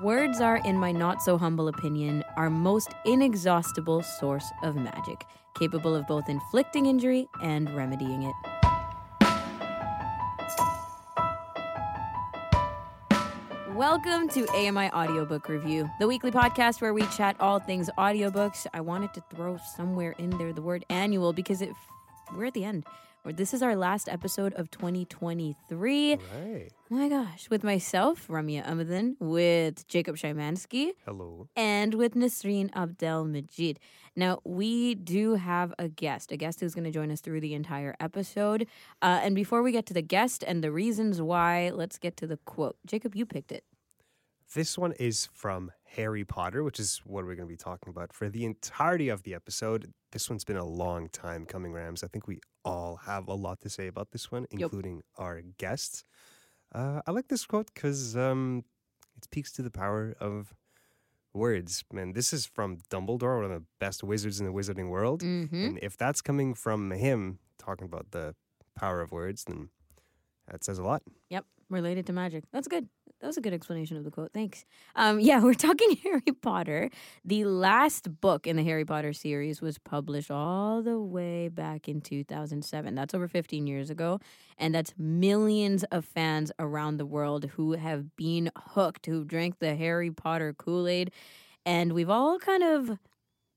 Words are, in my not so humble opinion, our most inexhaustible source of magic, capable of both inflicting injury and remedying it. Welcome to AMI Audiobook Review, the weekly podcast where we chat all things audiobooks. I wanted to throw somewhere in there the word annual because it, we're at the end. This is our last episode of 2023. Right. My gosh, with myself, Ramya Amadin, with Jacob Szymanski, Hello. and with Nasreen Abdel Majid. Now, we do have a guest, a guest who's going to join us through the entire episode. Uh, and before we get to the guest and the reasons why, let's get to the quote. Jacob, you picked it. This one is from Harry Potter, which is what we're going to be talking about for the entirety of the episode. This one's been a long time coming, Rams. I think we all have a lot to say about this one, including our guests. Uh, I like this quote because um, it speaks to the power of words. Man, this is from Dumbledore, one of the best wizards in the wizarding world. Mm-hmm. And if that's coming from him talking about the power of words, then that says a lot. Yep, related to magic. That's good. That was a good explanation of the quote. Thanks. Um, yeah, we're talking Harry Potter. The last book in the Harry Potter series was published all the way back in 2007. That's over 15 years ago. And that's millions of fans around the world who have been hooked, who drank the Harry Potter Kool Aid. And we've all kind of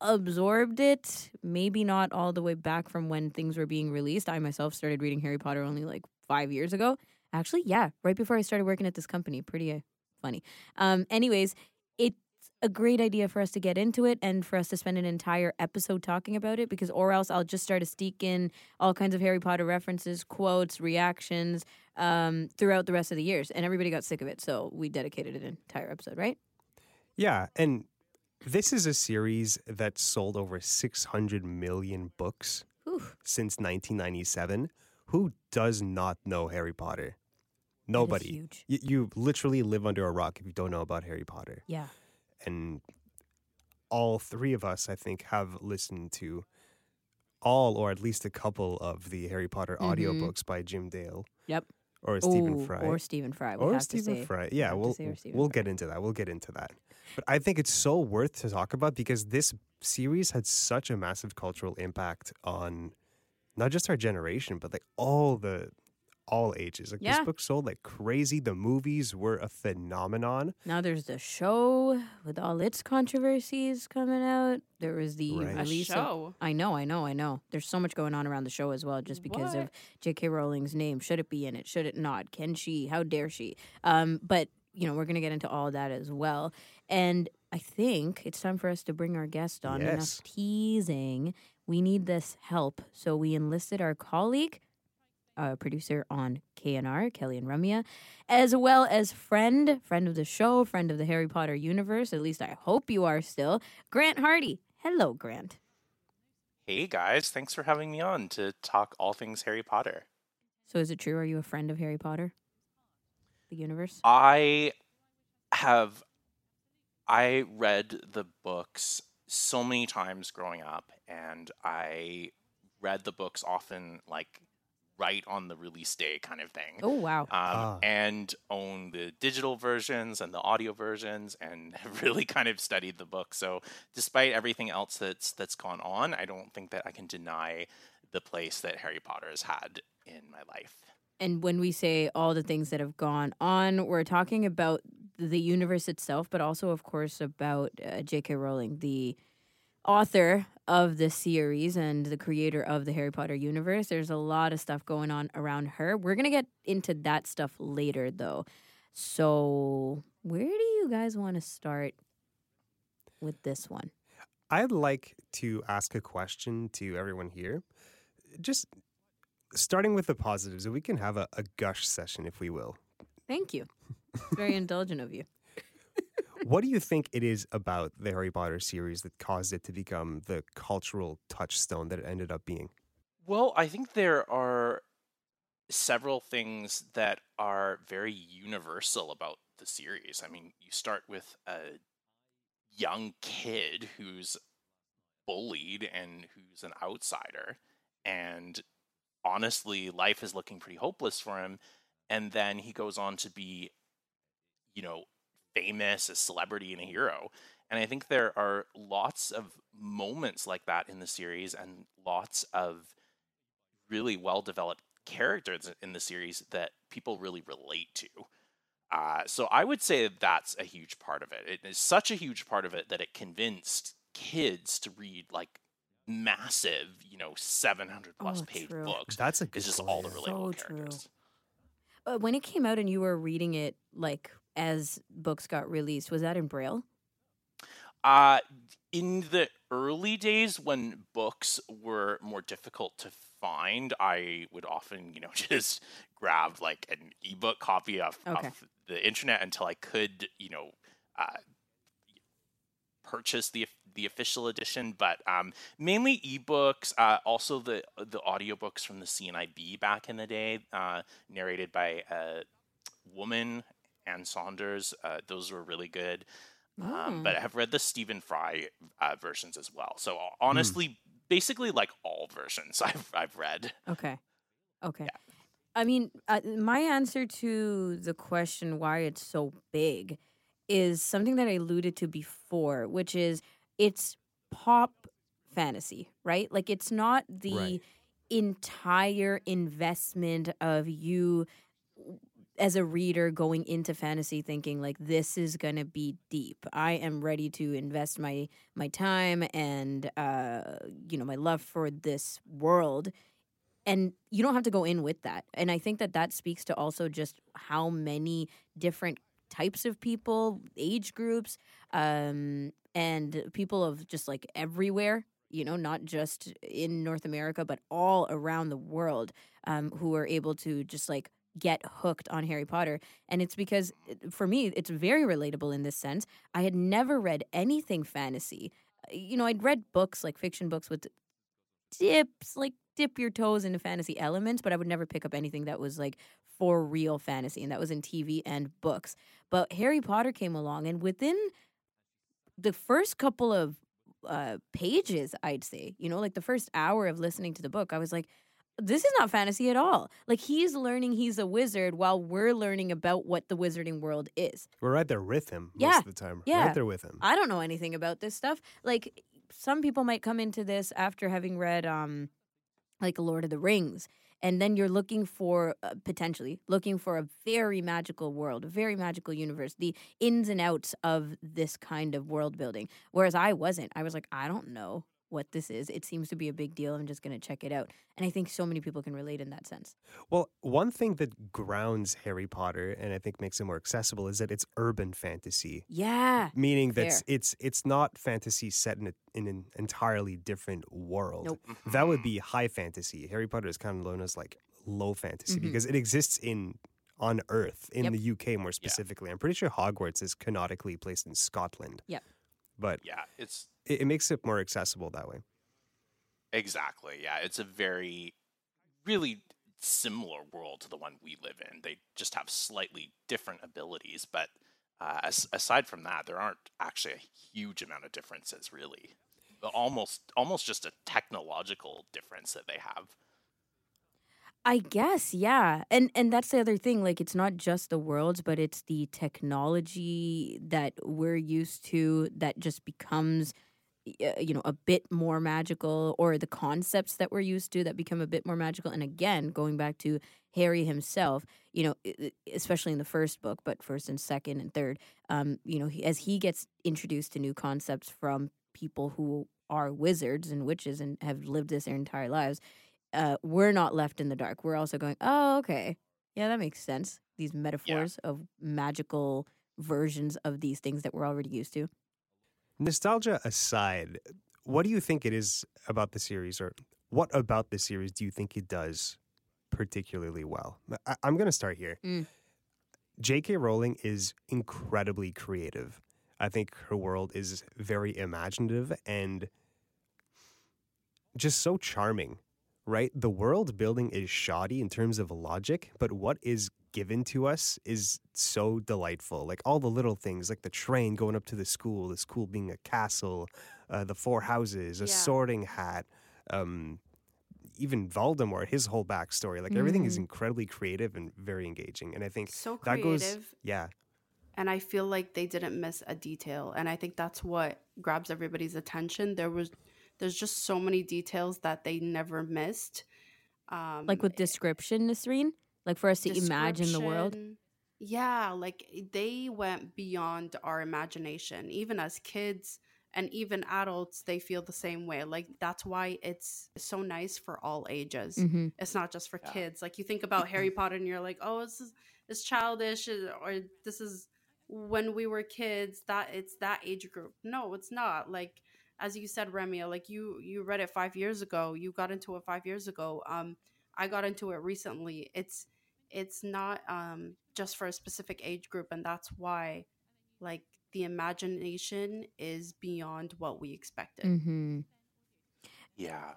absorbed it, maybe not all the way back from when things were being released. I myself started reading Harry Potter only like five years ago. Actually, yeah, right before I started working at this company. Pretty uh, funny. Um, anyways, it's a great idea for us to get into it and for us to spend an entire episode talking about it because, or else I'll just start to sneak in all kinds of Harry Potter references, quotes, reactions um, throughout the rest of the years. And everybody got sick of it. So we dedicated an entire episode, right? Yeah, and this is a series that sold over 600 million books Whew. since 1997. Who does not know Harry Potter? Nobody. You, you literally live under a rock if you don't know about Harry Potter. Yeah. And all three of us, I think, have listened to all or at least a couple of the Harry Potter Mhm. audiobooks by Jim Dale Yep. or Stephen Fry. Or Stephen Fry. We or have to Stephen. Fry. Yeah, we'll say or Stephen we'll Fry. get into that. We'll get into that. But I think it's so worth to talk about because this series had such a massive cultural impact on not just our generation, but like all the all ages. Like Yeah. this book sold like crazy. The movies were a phenomenon. Now there's the show with all its controversies coming out. There was the Right. A release of show. I know, I know, I know. There's so much going on around the show as well, just because of J.K. Rowling's name. Should it be in it? Should it not? Can she? How dare she? Um, but you know, we're gonna get into all that as well. And I think it's time for us to bring our guest on. Yes. Enough teasing. We need this help, so we enlisted our colleague, uh, producer on KNR, Kelly and Ramya, as well as friend, friend of the show, friend of the Harry Potter universe. At least I hope you are still. Grant Hardy. Hello, Grant. Hey guys, thanks for having me on to talk all things Harry Potter. So is it true? Are you a friend of Harry Potter? The universe? I have I read the books so many times growing up and I read the books often like right on the release day kind of thing. Oh wow. Um, Ah. and own the digital versions and the audio versions and have really kind of studied the book. So despite everything else that's that's gone on, I don't think that I can deny the place that Harry Potter has had in my life. And when we say all the things that have gone on, we're talking about the universe itself, but also, of course, about uh, J.K. Rowling, the author of the series and the creator of the Harry Potter universe. There's a lot of stuff going on around her. We're going to get into that stuff later, though. So, where do you guys want to start with this one? I'd like to ask a question to everyone here. Just starting with the positives, we can have a, a gush session, if we will. Thank you. It's very indulgent of you. What do you think it is about the Harry Potter series that caused it to become the cultural touchstone that it ended up being? Well, I think there are several things that are very universal about the series. I mean, you start with a young kid who's bullied and who's an outsider, and honestly, life is looking pretty hopeless for him. And then he goes on to be, you know, famous, a celebrity, and a hero. And I think there are lots of moments like that in the series and lots of really well developed characters in the series that people really relate to. Uh, so I would say that that's a huge part of it. It is such a huge part of it that it convinced kids to read like massive, you know, 700 plus Oh, page true. books. That's a It's just point, all the yeah. relatable So true. characters. Uh, when it came out and you were reading it like as books got released, was that in Braille? Uh, in the early days when books were more difficult to find, I would often, you know, just grab like an ebook copy off, Okay. off the internet until I could, you know, uh, purchase the the official edition. But um, mainly ebooks. Uh, also the the audiobooks from the CNIB back in the day, uh, narrated by a woman, Anne Saunders. Uh, those were really good. Um, Mm. but I have read the Stephen Fry uh, versions as well. So honestly, basically like all versions I've I've read. Okay. Okay. I mean, uh, my answer to the question why it's so big is something that I alluded to before, which is it's pop fantasy, right? Like it's not the Right. entire investment of you as a reader going into fantasy thinking like this is going to be deep. I am ready to invest my my time and uh you know my love for this world and you don't have to go in with that and i think that that speaks to also just how many different types of people age groups um, and people of just like everywhere you know not just in north america but all around the world um, who are able to just like get hooked on harry potter and it's because for me it's very relatable in this sense. I had never read anything fantasy. You know i'd read books like fiction books with dips like dip your toes into fantasy elements but i would never pick up anything that was like for real fantasy and that was in tv and books. But harry potter came along and within the first couple of uh, pages i'd say you know like the first hour of listening to the book i was like this is not fantasy at all like he's learning he's a wizard while we're learning about what the wizarding world is We're right there with him most Yeah, of the time. yeah. Right there with him. I don't know anything about this stuff. Like some people might come into this after having read um like Lord of the Rings and then you're looking for uh, potentially looking for a very magical world, a very magical universe, the ins and outs of this kind of world building. Whereas I wasn't. I was like I don't know what this is. It seems to be a big deal. I'm just going to check it out. And I think so many people can relate in that sense. Well, one thing that grounds Harry Potter and I think makes it more accessible is that it's urban fantasy. Yeah. Meaning that Fair. it's it's not fantasy set in, a, in an entirely different world. Nope. That would be high fantasy. Harry Potter is kind of known as like low fantasy Mhm. because it exists in on Earth in Yep. the UK more specifically. I'm pretty sure Hogwarts is canonically placed in Scotland. Yep. But Yeah, it's it, it makes it more accessible that way. exactly. Yeah, it's a very, really similar world to the one we live in. They just have slightly different abilities, but uh, as, aside from that, there aren't actually a huge amount of differences, really. Almost, almost just a technological difference that they have. I guess, yeah. And and that's the other thing like it's not just the worlds but it's the technology that we're used to that just becomes uh, you know a bit more magical or the concepts that we're used to that become a bit more magical and again going back to Harry himself, you know, especially in the first book, but first and second and third, um, you know, as he gets introduced to new concepts from people who are wizards and witches and have lived this their entire lives, uh, we're not left in the dark. We're also going, oh, okay. Yeah, that makes sense. These metaphors of magical versions of these things that we're already used to. Nostalgia aside, what do you think it is about the series, or what about the series do you think it does particularly well? I- I'm going to start here. Mm. J.K. Rowling is incredibly creative. I think her world is very imaginative and just so charming, right? The world building is shoddy in terms of logic, but what is given to us is so delightful. Like all the little things, like the train going up to the school, the school being a castle, uh, the four houses, a Yeah. sorting hat, um, even Voldemort, his whole backstory. Like everything is Mhm. incredibly creative and very engaging. And I think So that creative. goes, yeah, and I feel like they didn't miss a detail. And I think that's what grabs everybody's attention. There was there's just so many details that they never missed. Um, like with description, Nasreen, like for us to imagine the world. Yeah, like they went beyond our imagination. Even as kids and even adults, they feel the same way. Like that's why it's so nice for all ages. hmm It's not just for Yeah. kids. Like you think about Harry Potter and you're like, oh, this is it's childish, uh, or this is when we were kids. That it's that age group. No, it's not. Like as you said, Ramya, like you you read it five years ago. You got into it five years ago. Um, I got into it recently. It's it's not um just for a specific age group, and that's why, like the imagination is beyond what we expected. Mm-hmm. Yeah.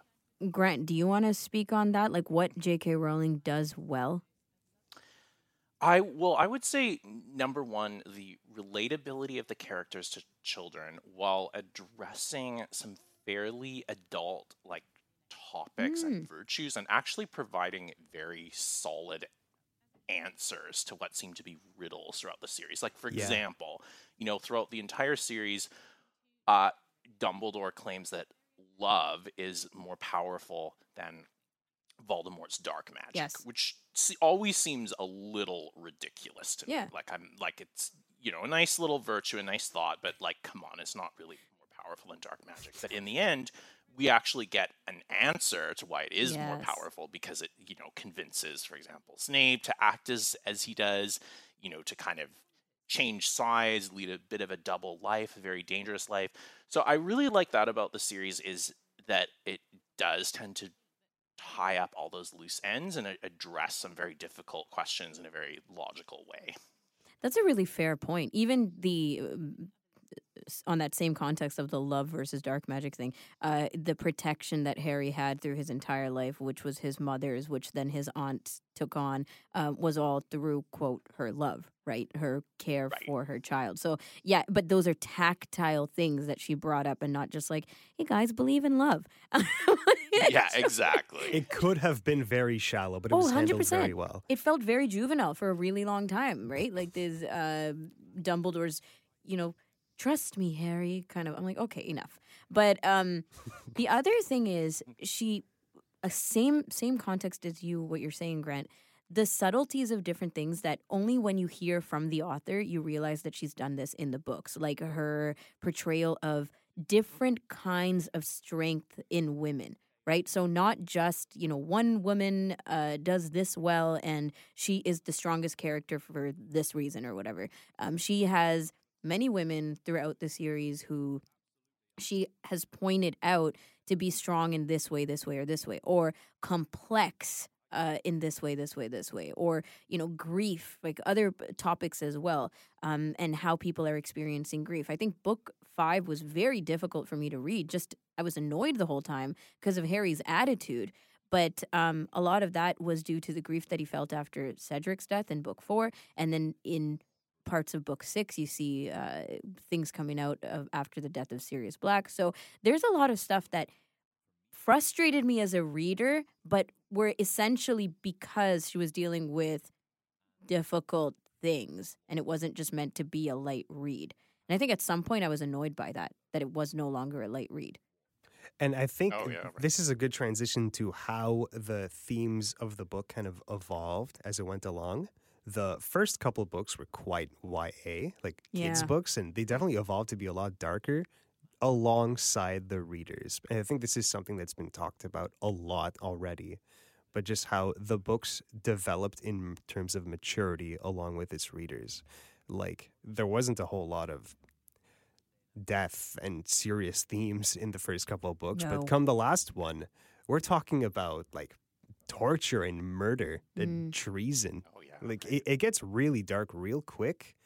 Grant, do you want to speak on that? Like what J.K. Rowling does well? I well, I would say number one, the relatability of the characters to children, while addressing some fairly adult like topics and virtues, and actually providing very solid answers to what seem to be riddles throughout the series. Like for Yeah. example, you know, throughout the entire series, uh, Dumbledore claims that love is more powerful than Voldemort's dark magic, Yes. which always seems a little ridiculous to Yeah. me. Like I'm like it's you know a nice little virtue, a nice thought, but like come on, it's not really more powerful than dark magic. But in the end, we actually get an answer to why it is more powerful because it you know convinces, for example, Snape to act as as he does, you know, to kind of change sides, lead a bit of a double life, a very dangerous life. So I really like that about the series is that it does tend to tie up all those loose ends and address some very difficult questions in a very logical way. That's a really fair point. Even the on that same context of the love versus dark magic thing, uh, the protection that Harry had through his entire life, which was his mother's, which then his aunt took on, uh, was all through quote her love, right? Her care Right. for her child. So yeah, but those are tactile things that she brought up, and not just like, hey guys, believe in love. yeah, exactly. It could have been very shallow, but it Oh, was handled 100%. very well. it felt very juvenile for a really long time, right? Like this uh, Dumbledore's, you know, trust me, Harry. Kind of. I'm like, okay, enough. But um, the other thing is, she, a same same context as you. What you're saying, Grant. The subtleties of different things that only when you hear from the author you realize that she's done this in the books, like her portrayal of different kinds of strength in women right? So not just you know one woman uh, does this well and she is the strongest character for this reason or whatever. Um, she has many women throughout the series who she has pointed out to be strong in this way, this way, or this way, or complex uh, in this way, this way, this way, or you know grief, like other topics as well, um, and how people are experiencing grief. I think book five was very difficult for me to read. Just I was annoyed the whole time because of Harry's attitude. But um, a lot of that was due to the grief that he felt after Cedric's death in book four, and then in parts of book six, you see uh, things coming out of after the death of Sirius Black. So there's a lot of stuff that frustrated me as a reader, but were essentially because she was dealing with difficult things, and it wasn't just meant to be a light read. And I think at some point I was annoyed by that, that it was no longer a light read. And I think Oh, yeah, right. this is a good transition to how the themes of the book kind of evolved as it went along. The first couple books were quite YA, like kids' books, and they definitely evolved to be a lot darker alongside the readers. And I think this is something that's been talked about a lot already, but just how the books developed in terms of maturity along with its readers. Like, there wasn't a whole lot of death and serious themes in the first couple of books, No. but come the last one, we're talking about like torture and murder and Mm. treason. Oh yeah. Like it, it gets really dark real quick.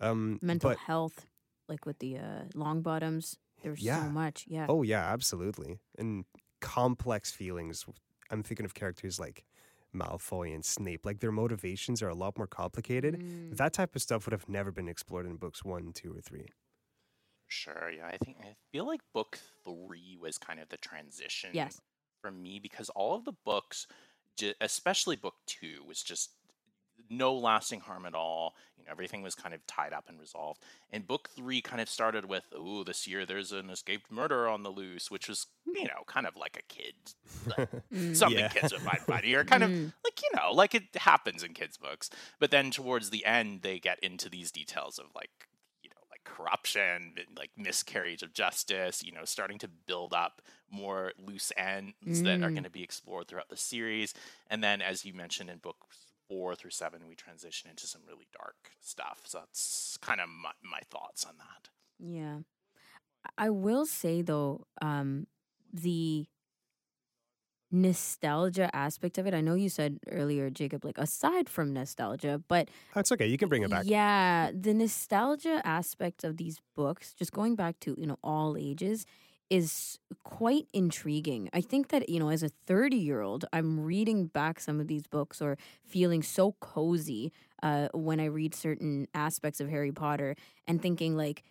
Um, Mental but health, like with the uh, Longbottoms, there was Yeah. so much. Yeah. oh yeah, absolutely, and complex feelings. I'm thinking of characters like Malfoy and Snape. Like their motivations are a lot more complicated. Mm. That type of stuff would have never been explored in books one, two, or three. Sure. Yeah. I think I feel like book three was kind of the transition Yes. for me because all of the books, ju- especially book two, was just no lasting harm at all. You know, everything was kind of tied up and resolved. And book three kind of started with, oh, this year there's an escaped murder on the loose, which was, you know, kind of like a kid, Mm. something Yeah. kids would find funny, or kind of Mm. like, you know, like it happens in kids' books. But then towards the end, they get into these details of like, you know, like corruption, like miscarriage of justice, you know, starting to build up more loose ends that are Mm. going to be explored throughout the series. And then, as you mentioned in books four through seven, we transition into some really dark stuff. So that's kind of my, my thoughts on that. Yeah. I will say though, um, the nostalgia aspect of it, I know you said earlier, Jacob, like aside from nostalgia, but That's okay. You can bring it back. Yeah, the nostalgia aspect of these books, just going back to, you know, all ages, is quite intriguing. I think that, you know, as a 30 year old, I'm reading back some of these books or feeling so cozy uh, when I read certain aspects of Harry Potter and thinking, like,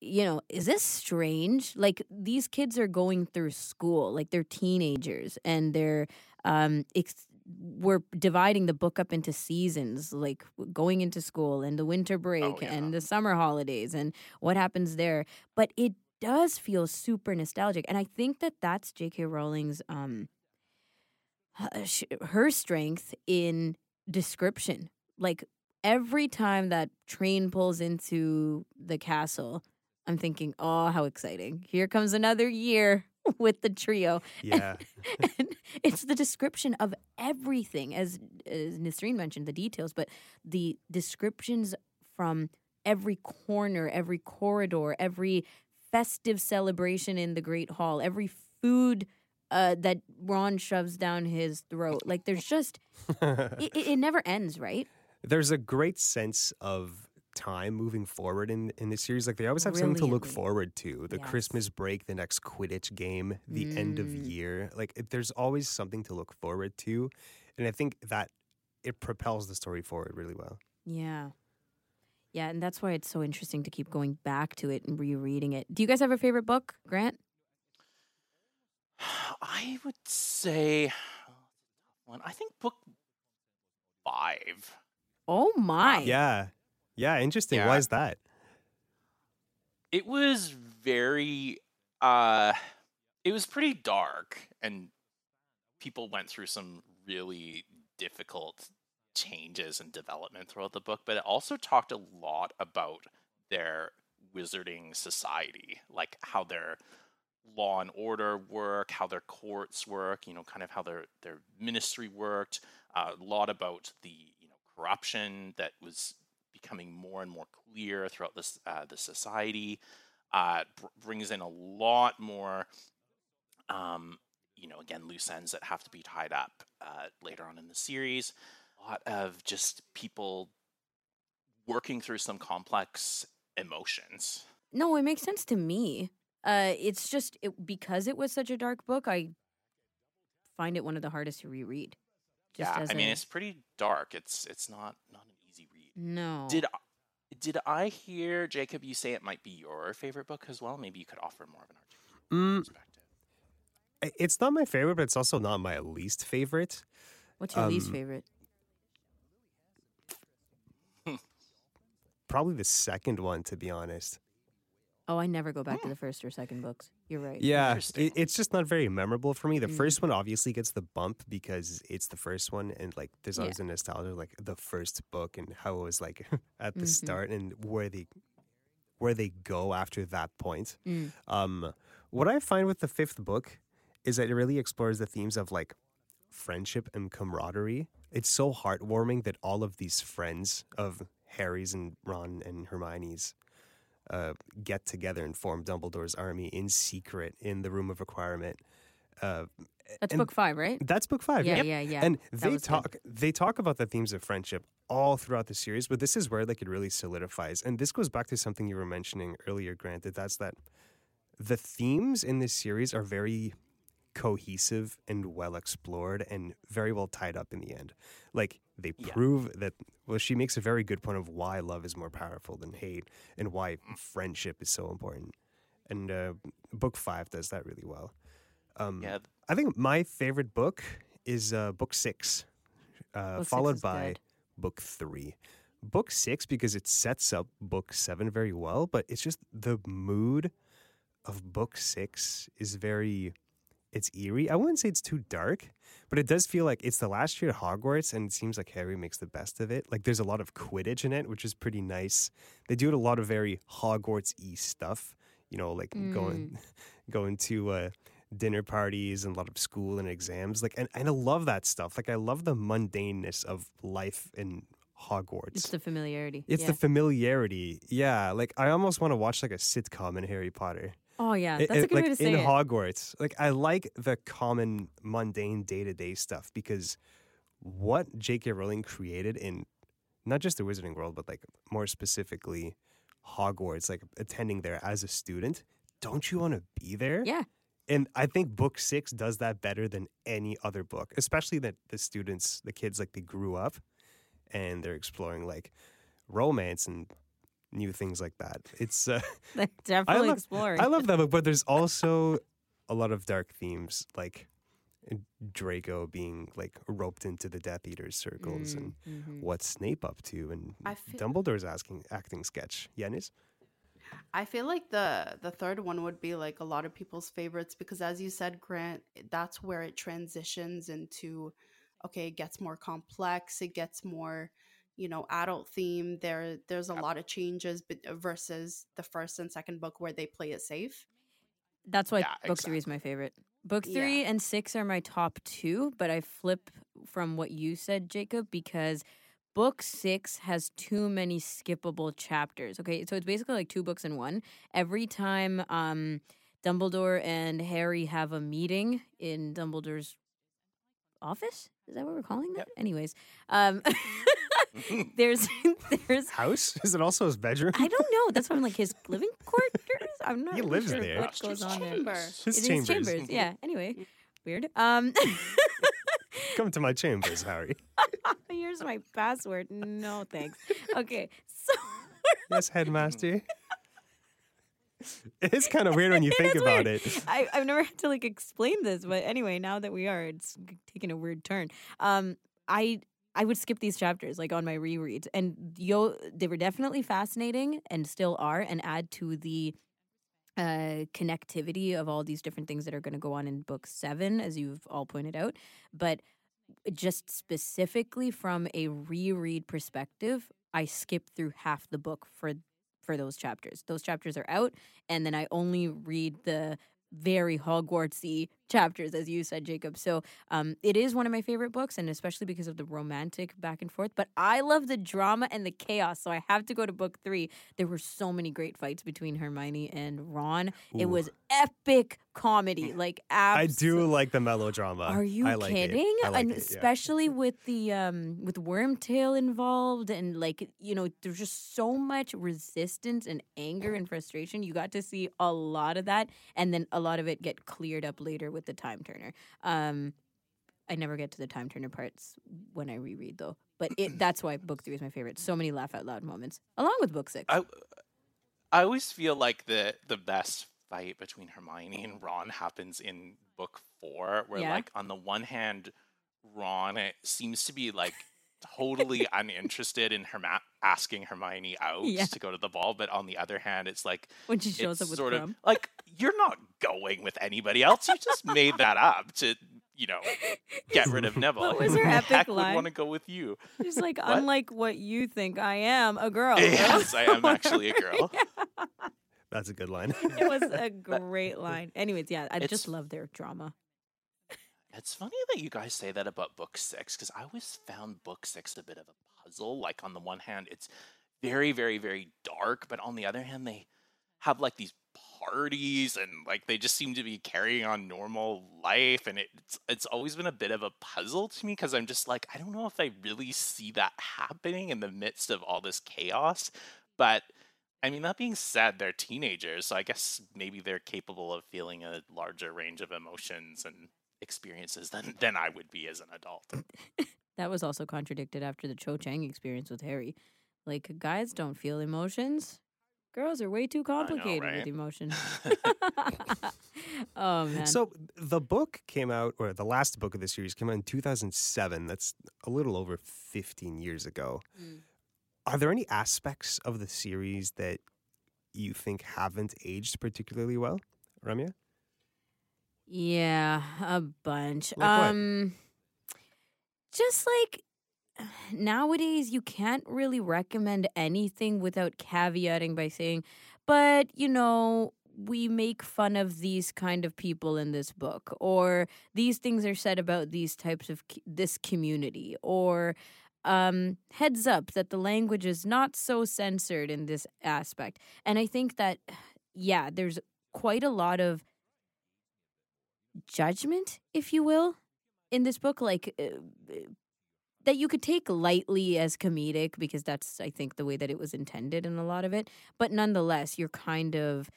you know, is this strange? Like these kids are going through school, like they're teenagers and they're um ex- we're dividing the book up into seasons, like going into school and the winter break yeah. and the summer holidays and what happens there. But it does feel super nostalgic and I think that that's J.K. Rowling's um her strength in description. Like every time that train pulls into the castle, I'm thinking, oh, how exciting. Here comes another year with the trio. Yeah. and it's the description of everything, as, as Nasreen mentioned, the details, but the descriptions from every corner, every corridor, every festive celebration in the Great Hall, every food uh, that Ron shoves down his throat. Like, there's just, it, it never ends, right? There's a great sense of time moving forward in in this series. Like they always have something to look Brilliantly. forward to. The Yes. Christmas break, the next Quidditch game, the end of Mm. year. Like it, there's always something to look forward to, and I think that it propels the story forward really well. Yeah. Yeah, and that's why it's so interesting to keep going back to it and rereading it. Do you guys have a favorite book, Grant? I would say one. I think book five. Oh my. Yeah, yeah, interesting. Yeah. Why is that? It was very uh it was pretty dark and people went through some really difficult changes and development throughout the book, but it also talked a lot about their wizarding society, like how their law and order work, how their courts work, you know, kind of how their their ministry worked, uh, a lot about the you know corruption that was becoming more and more clear throughout this uh, the society. Uh, br- brings in a lot more, um, you know, again loose ends that have to be tied up uh, later on in the series. A lot of just people working through some complex emotions. No, it makes sense to me. Uh, it's just it, because it was such a dark book, I find it one of the hardest to reread. Just yeah, as I mean a- it's pretty dark. It's it's not not an easy read. No. Did I- did I hear Jacob? You say it might be your favorite book as well. Maybe you could offer more of an artistic Mm, perspective. It's not my favorite, but it's also not my least favorite. What's your least um, favorite? Probably the second one, to be honest. Oh, I never go back to the first or second books. You're right. Yeah, it, it's just not very memorable for me. The Mm. first one obviously gets the bump because it's the first one, and like there's Yeah. always a nostalgia, like the first book and how it was like at the Mhm. start and where they where they go after that point. Mm. Um, what I find with the fifth book is that it really explores the themes of like friendship and camaraderie. It's so heartwarming that all of these friends of Harry's and Ron and Hermione's uh, get together and form Dumbledore's army in secret in the Room of Requirement. Uh, That's book five, right? that's book five. yeah, Yep. yeah, yeah. And they was good. talk they talk about the themes of friendship all throughout the series, but this is where like it really solidifies. And this goes back to something you were mentioning earlier, Grant. That that's that the themes in this series are very cohesive and well explored and very well tied up in the end. Like they Yeah. prove that well, she makes a very good point of why love is more powerful than hate and why friendship is so important. And uh, book five does that really well. Um, Yeah, I think my favorite book is uh, book six, uh, Book followed is by good. book three. Book six, because it sets up book seven very well, but it's just the mood of book six is very it's eerie. I wouldn't say it's too dark, but it does feel like it's the last year at Hogwarts, and it seems like Harry makes the best of it. Like there's a lot of Quidditch in it, which is pretty nice. They do a lot of very Hogwarts y stuff. You know, like going going to uh, dinner parties and a lot of school and exams. Like, and, and I love that stuff. Like, I love the mundaneness of life in Hogwarts. It's the familiarity. It's yeah. the familiarity. Yeah, like I almost want to watch like a sitcom in Harry Potter. Oh yeah, It- that's a good like way to say in it. Hogwarts. Like I like the common mundane day to day stuff because what J.K. Rowling created in not just the Wizarding World, but like more specifically Hogwarts, like attending there as a student. Don't you want to be there? yeah, And I think book six does that better than any other book, especially that the students, the kids, like they grew up and they're exploring like romance and new things like that. It's uh, they're definitely love- exploring. I love that book, but there's also a lot of dark themes, like Draco being like roped into the Death Eaters circles and Mm, mhm. what's Snape up to, and I feel- Dumbledore's asking acting sketch. Yanis, I feel like the the third one would be like a lot of people's favorites because as you said Grant that's where it transitions into okay it gets more complex it gets more you know adult theme there there's a lot of changes but versus the first and second book where they play it safe That's why Yeah, book three is my favorite. Book Yeah. three and six are my top two, but I flip from what you said, Jacob, because book six has too many skippable chapters. Okay, so it's basically like two books in one. Every time um, Dumbledore and Harry have a meeting in Dumbledore's office, is that what we're calling that? Anyways, um, there's there's house is it also his bedroom? I don't know. That's why I'm like his living quarters. I'm not He really lives sure there. what goes on there. Chamber. His It is chambers. chambers. Yeah. Anyway, weird. Um, Come to my chambers, Harry. here's my password. No thanks. Okay, so yes, headmaster. It is kind of weird when you think about weird. it. I I've never had to like explain this, but anyway, now that we are, it's taking a weird turn. Um, I. I would skip these chapters like on my rereads, and yo, they were definitely fascinating and still are, and add to the uh, connectivity of all these different things that are going to go on in book seven, as you've all pointed out. But just specifically from a reread perspective, I skipped through half the book for for those chapters. Those chapters are out, and then I only read the very Hogwartsy chapters, as you said, Jacob. So um, it is one of my favorite books, and especially because of the romantic back and forth. But I love the drama and the chaos, so I have to go to book three. There were so many great fights between Hermione and Ron. It was epic comedy, like I do like the melodrama. Are you I like it. kidding? I like and it, yeah. especially with the um with Wormtail involved and like you know there's just so much resistance and anger and frustration. You got to see a lot of that and then a lot of it get cleared up later with the time turner. Um I never get to the time turner parts when I reread though. But it that's why book 3 is my favorite. So many laugh out loud moments along with book 6. I I always feel like the the best fight between Hermione and Ron happens in book four, where Yeah. like on the one hand, Ron it seems to be like totally uninterested in Herma- asking Hermione out Yeah. to go to the ball, but on the other hand, it's like when she shows it's up with sort Krum. of like you're not going with anybody else. You just made that up to you know get rid of Neville. What was her epic heck line? would want to go with you? She's like unlike what you think I am, a girl. Yes, I am actually a girl. That's a good line. it was a great line. Anyways, yeah, I It's- just love their drama. It's funny that you guys say that about book six because I always found book six a bit of a puzzle. Like, on the one hand, it's very, very, very dark, but on the other hand, they have like these parties and like they just seem to be carrying on normal life. And it's, it's always been a bit of a puzzle to me because I'm just like, I don't know if I really see that happening in the midst of all this chaos. But I mean, that being said, they're teenagers, so I guess maybe they're capable of feeling a larger range of emotions and experiences than than I would be as an adult. That was also contradicted after the Cho Chang experience with Harry. Like guys don't feel emotions. Girls are way too complicated right? with emotion. oh man. So the book came out, or the last book of the series came out in 2007. That's a little over 15 years ago. Mm. Are there any aspects of the series that you think haven't aged particularly well, Ramya? Yeah, a bunch. Like um just like nowadays you can't really recommend anything without caveating by saying, but you know, we make fun of these kind of people in this book or these things are said about these types of this community or um heads up that the language is not so censored in this aspect. And I think that yeah, there's quite a lot of judgment, if you will, in this book, like uh, that you could take lightly as comedic because that's, I think, the way that it was intended in a lot of it. But nonetheless, you're kind of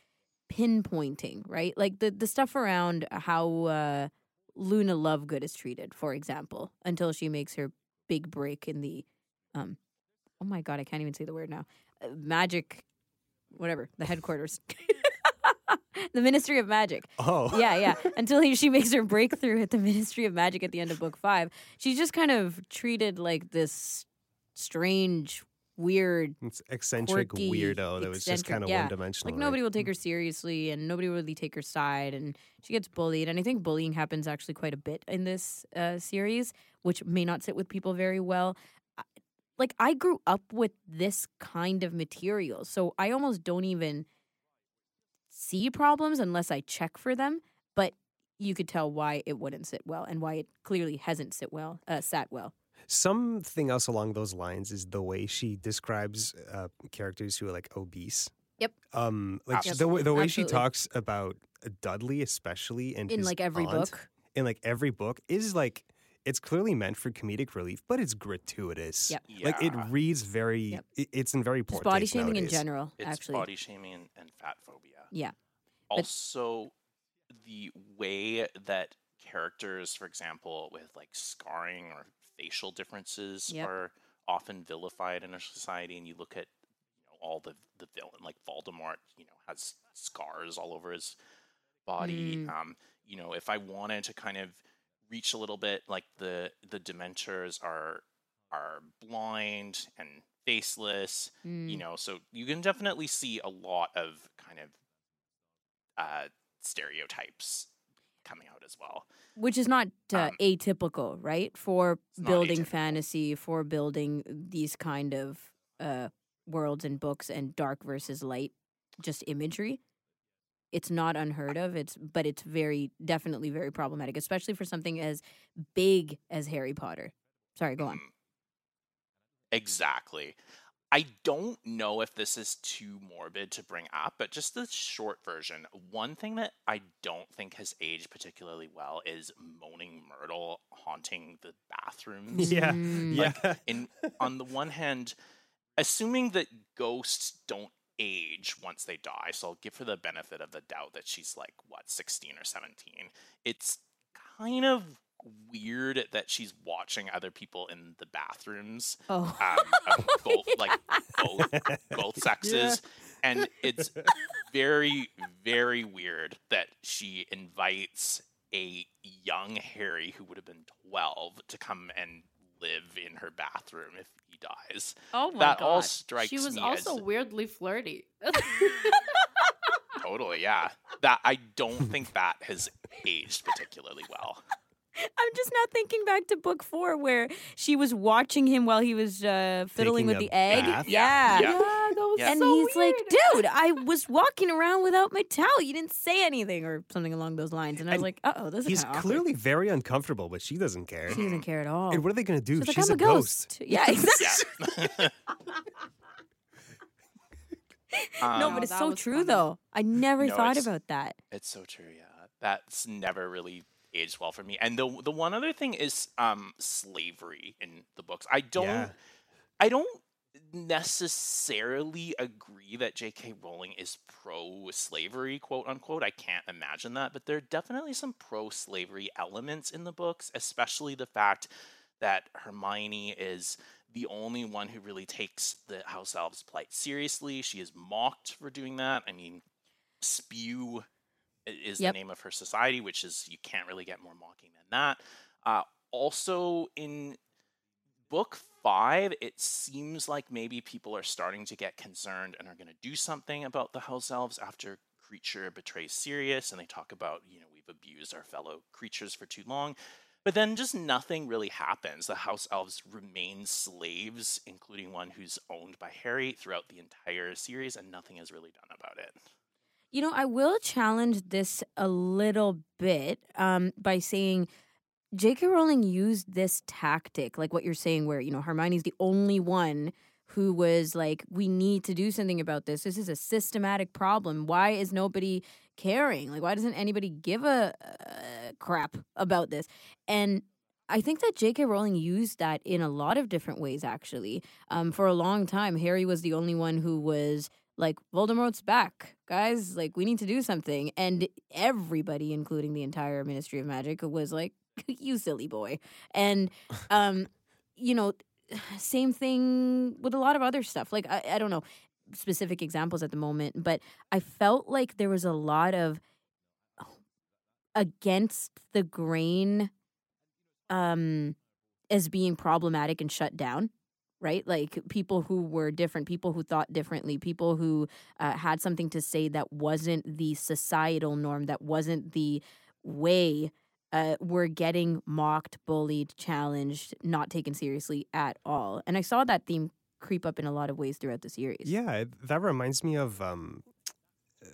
pinpointing, right? Like the the stuff around how uh, Luna Lovegood is treated, for example, until she makes her big break in the, um, oh my god, I can't even say the word now, uh, magic, whatever, the headquarters. the Ministry of Magic Oh, yeah, yeah. Until he, she makes her breakthrough at the Ministry of Magic at the end of book five, she's just kind of treated like this strange, weird. It's eccentric Quirky, weirdo that was just kind of yeah. one dimensional. Like nobody will take her seriously, and nobody will really take her side, and she gets bullied. And I think bullying happens actually quite a bit in this uh, series, which may not sit with people very well. Like I grew up with this kind of material, so I almost don't even see problems unless I check for them. But you could tell why it wouldn't sit well, and why it clearly hasn't sit well, uh, sat well. Something else along those lines is the way she describes uh, characters who are like obese. Yep. Um, like Yep. the way the way she talks about Dudley, especially, and In his like every aunt, book, in like every book, is like it's clearly meant for comedic relief, but it's gratuitous. Yep. Like it reads very. Yep. it- it's in very poor just body taste shaming in general. It's actually, body shaming and, and fat phobia. Yeah. Also, the way that characters, for example, with like scarring or facial differences, Yep. are often vilified in a society, and you look at you know all the the villain like Voldemort, you know, has scars all over his body. Mm. Um, you know, if I wanted to kind of reach a little bit, like the the Dementors are are blind and faceless Mm. you know so you can definitely see a lot of kind of uh stereotypes coming out as well which is not uh, Um, atypical, right? For building fantasy, for building these kind of uh, worlds and books and dark versus light, just imagery. It's not unheard of. It's but it's very definitely very problematic, especially for something as big as Harry Potter. Sorry, go on. Mhm. exactly i don't know if this is too morbid to bring up but just the short version one thing that i don't think has aged particularly well is moaning myrtle haunting the bathrooms Yeah. Mm. Yeah. in on the one hand, assuming that ghosts don't age once they die, so I'll give her the benefit of the doubt that she's like what, 16 or 17. It's kind of weird that she's watching other people in the bathrooms Oh, um, of both like both both sexes. And it's very very weird that she invites a young harry who would have been 12 to come and live in her bathroom if he dies. Oh my that god. all strikes she was me also as weirdly flirty. totally yeah. That i don't think that has aged particularly well I'm just now thinking back to book four where she was watching him while he was uh, fiddling Taking with the egg. bath? Yeah. Yeah. that was Yeah. And so he's like, dude, I was walking around without my towel. You didn't say anything or something along those lines. And I was And like, uh oh, this is He's kinda awkward. clearly very uncomfortable, but she doesn't care. She doesn't care at all. And what are they going to do? She's like, She's I'm a ghost. Yeah, exactly. yeah no, Um, but it's that so was true, funny. though. I never No, thought it's- about that. It's so true, yeah. That's never really aged well for me. And the the one other thing is um slavery in the books. I don't Yeah. I don't necessarily agree that J.K. Rowling is pro slavery, quote unquote. I can't imagine that, but there are definitely some pro slavery elements in the books, especially the fact that Hermione is the only one who really takes the house elves plight seriously. She is mocked for doing that. I mean, spew is Yep. the name of her society, which is you can't really get more mocking than that. Uh, also, in book five, it seems like maybe people are starting to get concerned and are going to do something about the house elves after Kreacher betrays Sirius, and they talk about you know we've abused our fellow creatures for too long. But then just nothing really happens. The house elves remain slaves, including one who's owned by Harry throughout the entire series, and nothing is really done about it. You know, I will challenge this a little bit um, by saying J.K. Rowling used this tactic, like what you're saying, where, you know, Hermione's the only one who was like, we need to do something about this. This is a systematic problem. Why is nobody caring? Like, why doesn't anybody give a uh, crap about this? And I think that J.K. Rowling used that in a lot of different ways, actually. Um, for a long time, Harry was the only one who was like Voldemort's back, guys. Like we need to do something, and everybody, including the entire Ministry of Magic, was like, "You silly boy," and um, you know, same thing with a lot of other stuff. Like I, I don't know specific examples at the moment, but I felt like there was a lot of against the grain um as being problematic and shut down right? Like people who were different people who thought differently people who uh, had something to say that wasn't the societal norm that wasn't the way uh, were getting mocked bullied challenged not taken seriously at all. And i saw that theme creep up in a lot of ways throughout the series. Yeah, that reminds me of um,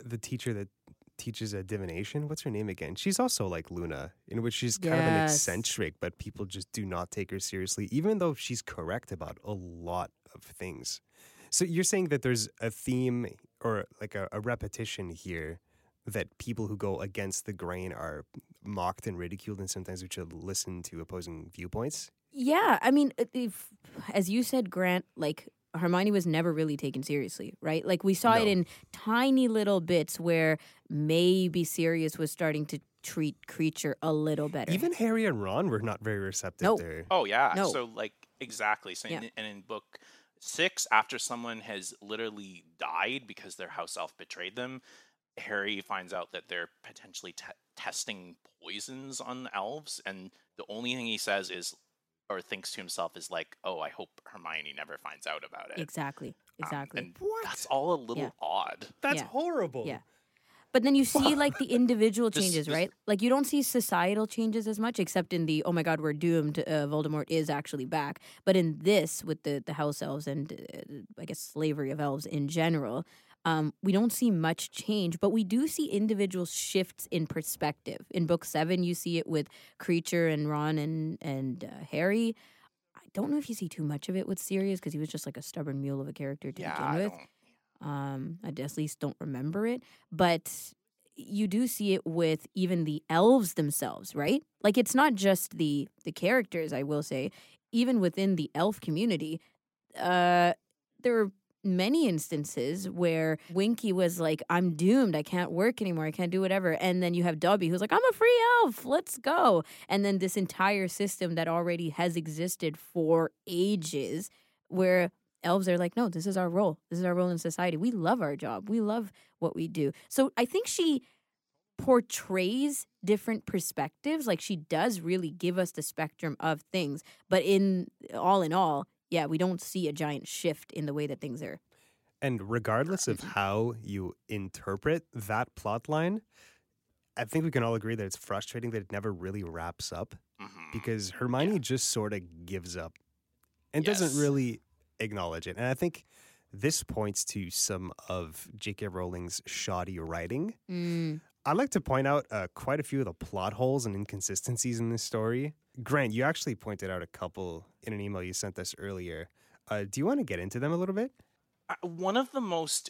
the teacher that teaches a divination. What's her name again? She's also like Luna, in which she's kind of an eccentric, but people just do not take her seriously, even though she's correct about a lot of things. So you're saying that there's a theme or like a, a repetition here that people who go against the grain are mocked and ridiculed, and sometimes we should listen to opposing viewpoints. Yeah, I mean, if, as you said, Grant, like Hermione was never really taken seriously, right? Like we saw it in tiny little bits where maybe Sirius was starting to treat Kreacher a little better. Even Harry and Ron were not very receptive No. to her. Oh yeah. No. So like exactly. So Yeah. in, and in book six, after someone has literally died because their house elf betrayed them, Harry finds out that they're potentially te- testing poisons on elves, and the only thing he says is, or thinks to himself, is like, "Oh, I hope Hermione never finds out about it." exactly, Um, exactly. and that's all a little Yeah. odd. That's Yeah. horrible. Yeah. But then you see like the individual This- changes, this- right? Like you don't see societal changes as much, except in the oh my god, we're doomed. Uh, Voldemort is actually back. But in this, with the the house elves and uh, I guess slavery of elves in general, um, we don't see much change. But we do see individual shifts in perspective. In book seven, you see it with Kreacher and Ron and and uh, Harry. I don't know if you see too much of it with Sirius because he was just like a stubborn mule of a character to Yeah, begin I with. don't. Um, I at least don't remember it, but you do see it with even the elves themselves, right? Like it's not just the the characters. I will say, even within the elf community, uh, there are many instances where Winky was like, "I'm doomed. I can't work anymore. I can't do whatever," and then you have Dobby who's like, "I'm a free elf. Let's go." And then this entire system that already has existed for ages, where elves are like, no, this is our role. This is our role in society. We love our job. We love what we do. So I think she portrays different perspectives. Like she does really give us the spectrum of things. But in all in all, yeah, we don't see a giant shift in the way that things are. And regardless of how you interpret that plot line, I think we can all agree that it's frustrating that it never really wraps up Mhm. because Hermione just sort of gives up and Yes. doesn't really acknowledge it. And I think this points to some of J.K. Rowling's shoddy writing. Mm. I'd like to point out uh, quite a few of the plot holes and inconsistencies in this story. Grant, you actually pointed out a couple in an email you sent us earlier. Uh, do you want to get into them a little bit? Uh, one of the most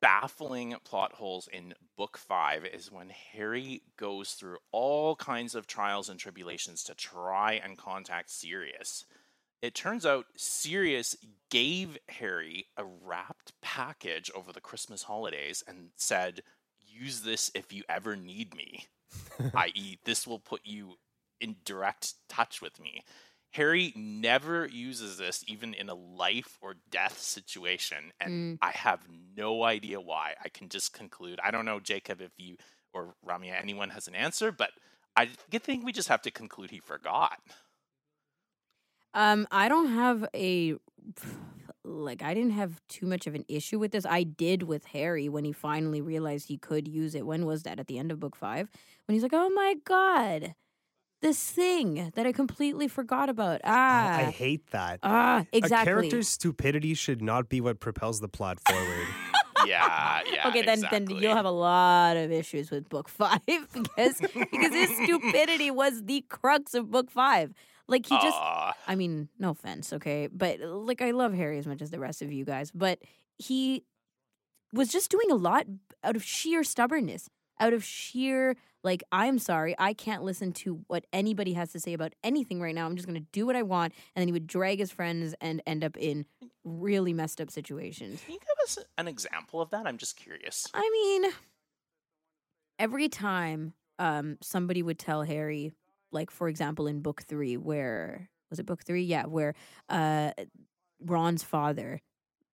baffling plot holes in book five is when Harry goes through all kinds of trials and tribulations to try and contact Sirius. It turns out Sirius gave Harry a wrapped package over the Christmas holidays and said, Use this if you ever need me, i.e., this will put you in direct touch with me. Harry never uses this even in a life or death situation, and Mm. I have no idea why. I can just conclude. I don't know, Jacob, if you or Ramya, anyone has an answer, but I think we just have to conclude he forgot. Um, I don't have a like I didn't have too much of an issue with this. I did with Harry when he finally realized he could use it. When was that? At the end of book 5 when he's like, "Oh my god. This thing that I completely forgot about." Ah. I hate that. ah, exactly. A character's stupidity should not be what propels the plot forward. yeah, yeah. okay, then then you'll have a lot of issues with book 5 because because his stupidity was the crux of book 5. Like he just Aw. I mean, no offense, okay? But like I love Harry as much as the rest of you guys, but he was just doing a lot out of sheer stubbornness, out of sheer like I'm sorry, I can't listen to what anybody has to say about anything right now. I'm just going to do what I want and then he would drag his friends and end up in really messed up situations. Can you give us an example of that? I'm just curious. I mean, every time um, somebody would tell Harry, like for example in book three, where was it book three? Yeah, where uh, Ron's father,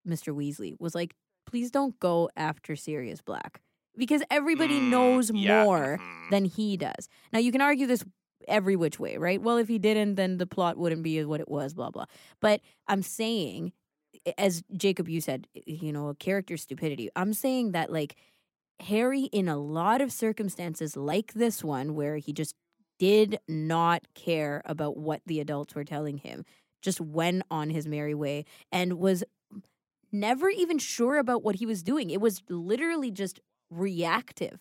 Mr. Weasley, was like, "Please don't go after Sirius Black," because everybody Mm, knows yeah, more mhm. than he does. Now you can argue this every which way, right? Well, if he didn't, then the plot wouldn't be what it was, blah blah. But I'm saying, as Jacob, you said, you know, a character stupidity. I'm saying that like Harry, in a lot of circumstances like this one, where he just did not care about what the adults were telling him, just went on his merry way and was never even sure about what he was doing. It was literally just reactive.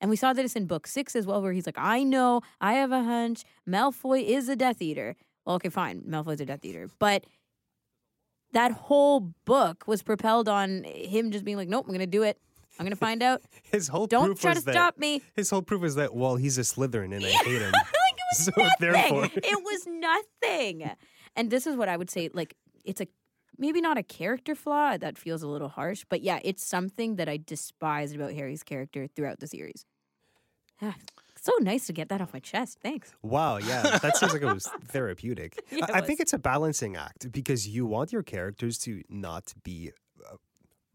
And we saw this in book six as well, where he's like, I know, I have a hunch, Malfoy is a Death Eater. Well, okay, fine, Malfoy's a Death Eater. But that whole book was propelled on him just being like, nope, I'm going to do it. I'm going to find out. His whole Don't proof try to that stop me. his whole proof is that well he's a Slytherin and I hate him. like it was So nothing. therefore- it was nothing. And this is what I would say. Like it's a maybe not a character flaw. That feels a little harsh, but yeah, it's something that I despised about Harry's character throughout the series. Ah, so nice to get that off my chest. Thanks. Wow, yeah, that sounds like it was therapeutic. Yeah, it I I think it's a balancing act because you want your characters to not be a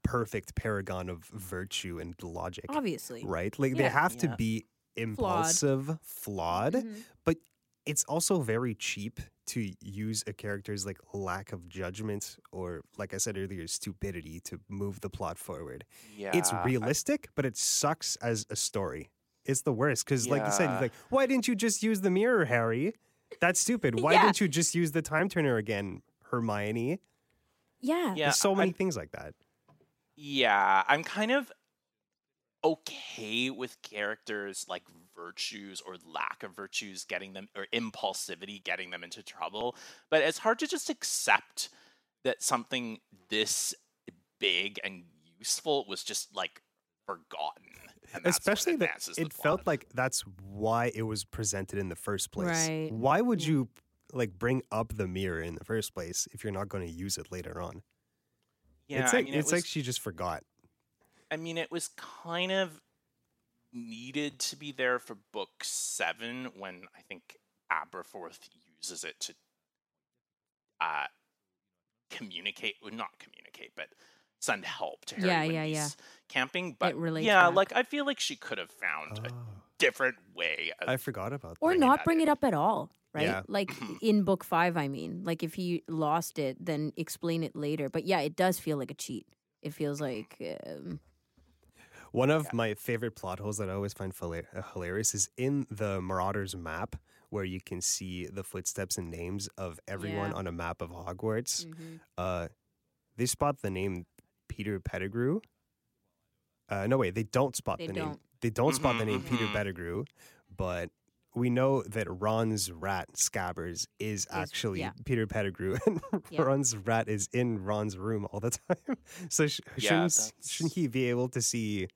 perfect paragon of virtue and logic, Obviously. right? Like they Yeah. have to be impulsive, flawed, Mhm. but it's also very cheap to use a character's like lack of judgment or like I said earlier stupidity to move the plot forward. Yeah, it's I- realistic, but it sucks as a story. It's the worst because, like you said, like why didn't you just use the mirror, Harry? That's stupid. Why Yeah. didn't you just use the time turner again, Hermione? Yeah. Yeah, There's so I- many things like that. Yeah, I'm kind of okay with characters like virtues or lack of virtues getting them or impulsivity getting them into trouble, but it's hard to just accept that something this big and useful was just like forgotten. and Especially that advances the it felt like that's why it was presented in the first place. Right. Why would Yeah. you like bring up the mirror in the first place if you're not going to use it later on? yeah, it's I like mean, it was- like she just forgot. I mean, it was kind of needed to be there for book seven when I think Aberforth uses it to uh, communicate, well, not communicate, but send help to Harry Yeah, when yeah, he's yeah. camping. But relates yeah, back. like I feel like she could have found a Oh, different way. Of, I forgot about or that. bringing not that bring in. it up at all right Yeah. like in book five i mean like if he lost it then explain it later but yeah it does feel like a cheat it feels like um, One of my favorite plot holes that I always find uh, hilarious is in the Marauders map, where you can see the footsteps and names of everyone Yeah. on a map of Hogwarts. mhm. Uh, they spot the name Peter Pettigrew. Uh, no, wait, they don't spot They the name. don't. They don't spot the Mhm, name Peter mhm. Pettigrew, but we know that Ron's rat Scabbers is actually yeah. Peter Pettigrew, and Yeah. Ron's rat is in Ron's room all the time. so sh- Yeah, shouldn't shouldn't he be able to see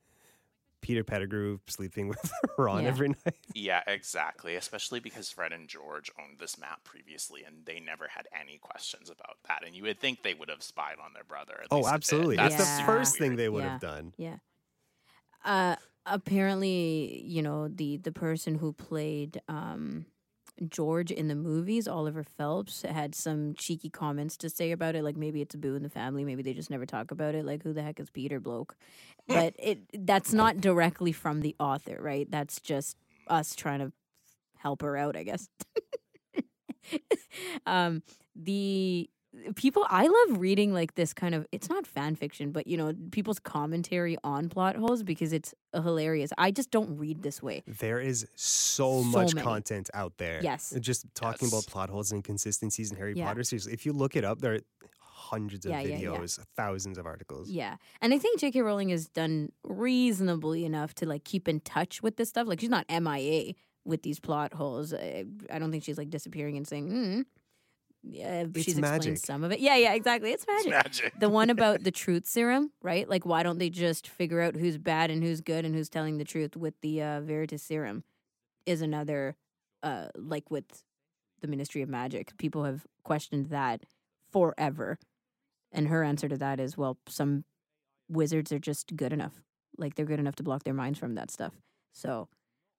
Peter Pettigrew sleeping with Ron Yeah. every night? yeah, exactly. Especially because Fred and George owned this map previously, and they never had any questions about that. And you would think they would have spied on their brother. at Oh, least absolutely. That's Yeah. the super first thing they would Yeah. have done. yeah uh apparently you know the the person who played um George in the movies, Oliver Phelps, had some cheeky comments to say about it. Like maybe it's a boo in the family. Maybe they just never talk about it. Like who the heck is Peter Bloke? But it that's not directly from the author, right? That's just us trying to help her out, I guess. um, the people I love reading like this kind of it's not fan fiction, but you know, people's commentary on plot holes because it's uh, hilarious. I just don't read this way. There is so, So much many. content out there. Yes. Just talking about plot holes and inconsistencies in Harry Yeah. Potter. Seriously, if you look it up, there are hundreds of Yeah, yeah, yeah. videos, thousands of articles. Yeah. And I think J.K. Rowling has done reasonably enough to like keep in touch with this stuff. Like she's not MIA with these plot holes. I, I don't think she's like disappearing and saying, hmm. Yeah, It's she's explained some of it. Yeah, yeah, exactly. It's It's magic. magic. the one about the truth serum, right? Like, why don't they just figure out who's bad and who's good and who's telling the truth with the uh, Veritaserum? Is another, uh, like with the Ministry of Magic. People have questioned that forever. And her answer to that is, well, some wizards are just good enough. Like, they're good enough to block their minds from that stuff. So,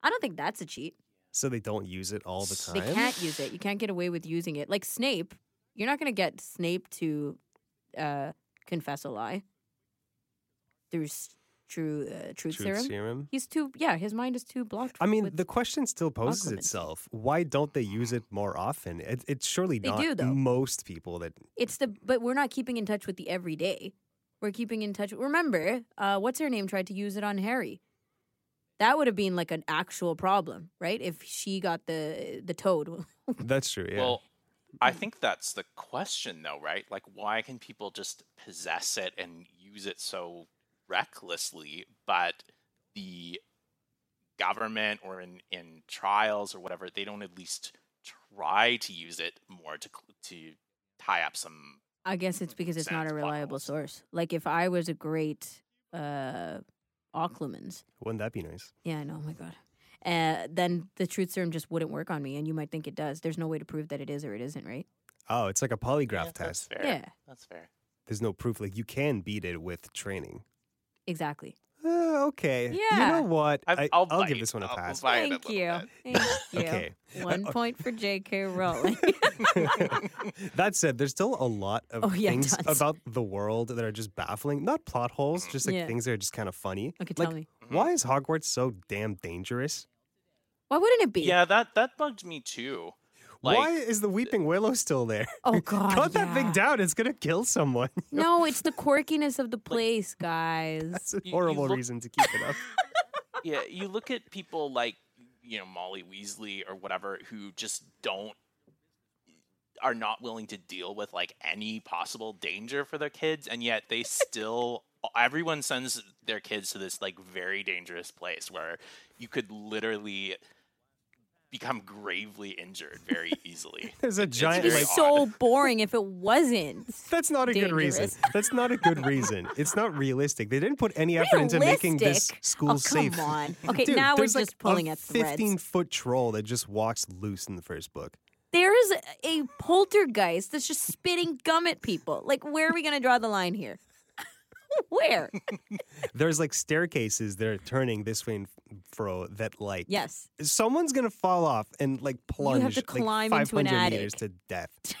I don't think that's a cheat. So they don't use it all the time. They can't use it. You can't get away with using it. Like Snape, you're not going to get Snape to uh, confess a lie through s- true uh, truth, Truth serum. serum. He's too. Yeah, his mind is too blocked. I mean, with- the question still poses Occlumency. itself. Why don't they use it more often? It, it's surely They not do, though. most people that it's the. But we're not keeping in touch with the everyday. We're keeping in touch. Remember, uh, what's her name tried to use it on Harry. That would have been like an actual problem, right? If she got the the toad. That's true. Yeah. Well, I think that's the question, though, right? Like, why can people just possess it and use it so recklessly, but the government or in, in trials or whatever, they don't at least try to use it more to to tie up some. I guess it's because it's not a reliable holes. source. Like if I was a great uh Occlumens, Wouldn't that be nice? yeah, I know, oh my god. Uh, then the truth serum just wouldn't work on me, and you might think it does. There's no way to prove that it is or it isn't, right? Oh, it's like a polygraph Yeah, That's test. fair. Yeah. That's fair. There's no proof. Like you can beat it with training. Exactly. Okay. You know what? I- I, I'll give this one a I'll- I'll pass. a Thank you. Thank you. Okay. One point for J.K. Rowling. that said, there's still a lot of Oh, yeah, things tons. about the world that are just baffling. Not plot holes, just like Yeah. things that are just kind of funny. okay, like, tell me. Mm-hmm. why is Hogwarts so damn dangerous? Why wouldn't it be? Yeah, that that bugged me too. Like, why is the Weeping Willow still there? Oh God. Cut that thing down. It's gonna kill someone. No, it's the quirkiness of the place, guys. That's a you horrible look- reason to keep it up. yeah, you look at people like you know Molly Weasley or whatever who just don't are not willing to deal with like any possible danger for their kids and yet they still everyone sends their kids to this like very dangerous place where you could literally become gravely injured very easily. There's a It's giant It'd be like so boring if it wasn't. That's not a good reason. That's not a good reason. It's not realistic. They didn't put any effort into making this Realistic? Oh, school oh, safe. come on. Okay, Dude, now we're there's just like pulling a at threads. 15 foot troll that just walks loose in the first book. There's a poltergeist that's just spitting gum at people. Like, where are we going to draw the line here? where? There's like staircases that are turning this way and fro that like Yes. someone's gonna fall off and like plunge You have to climb like into an 500 meters attic. to death.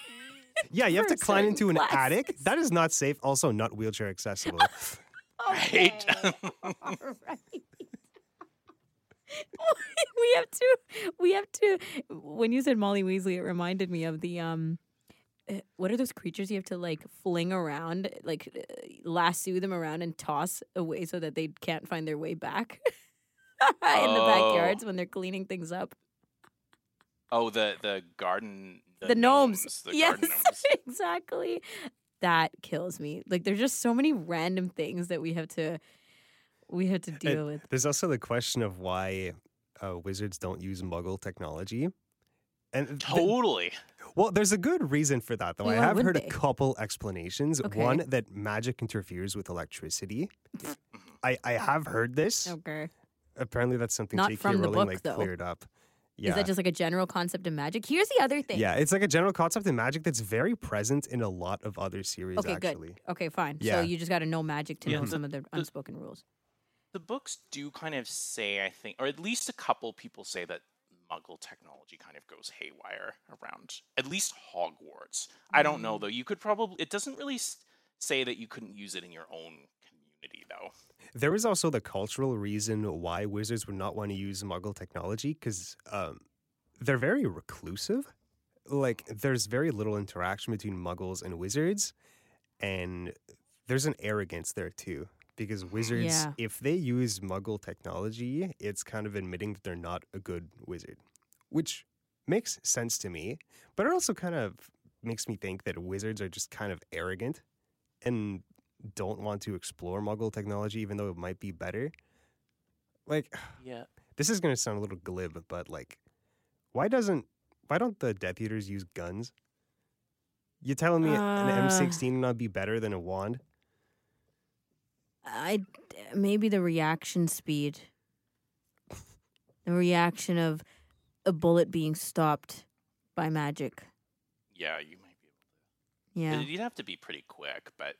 Yeah, you have to climb into an attic. That is not safe. Also, not wheelchair accessible. Right. Alright. we have to we have to when you said Molly Weasley it reminded me of the um what are those creatures you have to like fling around like uh, lasso them around and toss away so that they can't find their way back in the Oh. backyards when they're cleaning things up oh, the the garden the, gnomes, the yes gnomes. exactly that kills me like there's just so many random things that we have to we have to deal with There's also the question of why uh, wizards don't use Muggle technology. And th- Totally. Well, there's a good reason for that, though. Yeah, I have heard they? a couple explanations. Okay. One that magic interferes with electricity. I, I have heard this. okay Apparently, that's something Not J.K. from the Rowling book, like though. cleared up. Yeah. Is that just like a general concept of magic? Here's the other thing. Yeah, it's like a general concept in magic that's very present in a lot of other series. Okay, actually, good. Okay, fine. Yeah. So you just got to know magic to Yeah, know some of the unspoken rules. The books do kind of say, I think, or at least a couple people say that Muggle technology kind of goes haywire around at least Hogwarts. I don't know Mm. though. You could probably. It doesn't really say that you couldn't use it in your own community though. There is also the cultural reason why wizards would not want to use Muggle technology because um, they're very reclusive. Like, there's very little interaction between Muggles and wizards, and there's an arrogance there too. Because wizards, Yeah. if they use Muggle technology, it's kind of admitting that they're not a good wizard, which makes sense to me. But it also kind of makes me think that wizards are just kind of arrogant and don't want to explore Muggle technology, even though it might be better. Like, Yeah. this is going to sound a little glib, but like, why doesn't why don't the Death Eaters use guns? You're telling me an Uh. M16 would not be better than a wand? I maybe the reaction speed, the reaction of a bullet being stopped by magic. Yeah, you might be able. Yeah, you'd have to be pretty quick, but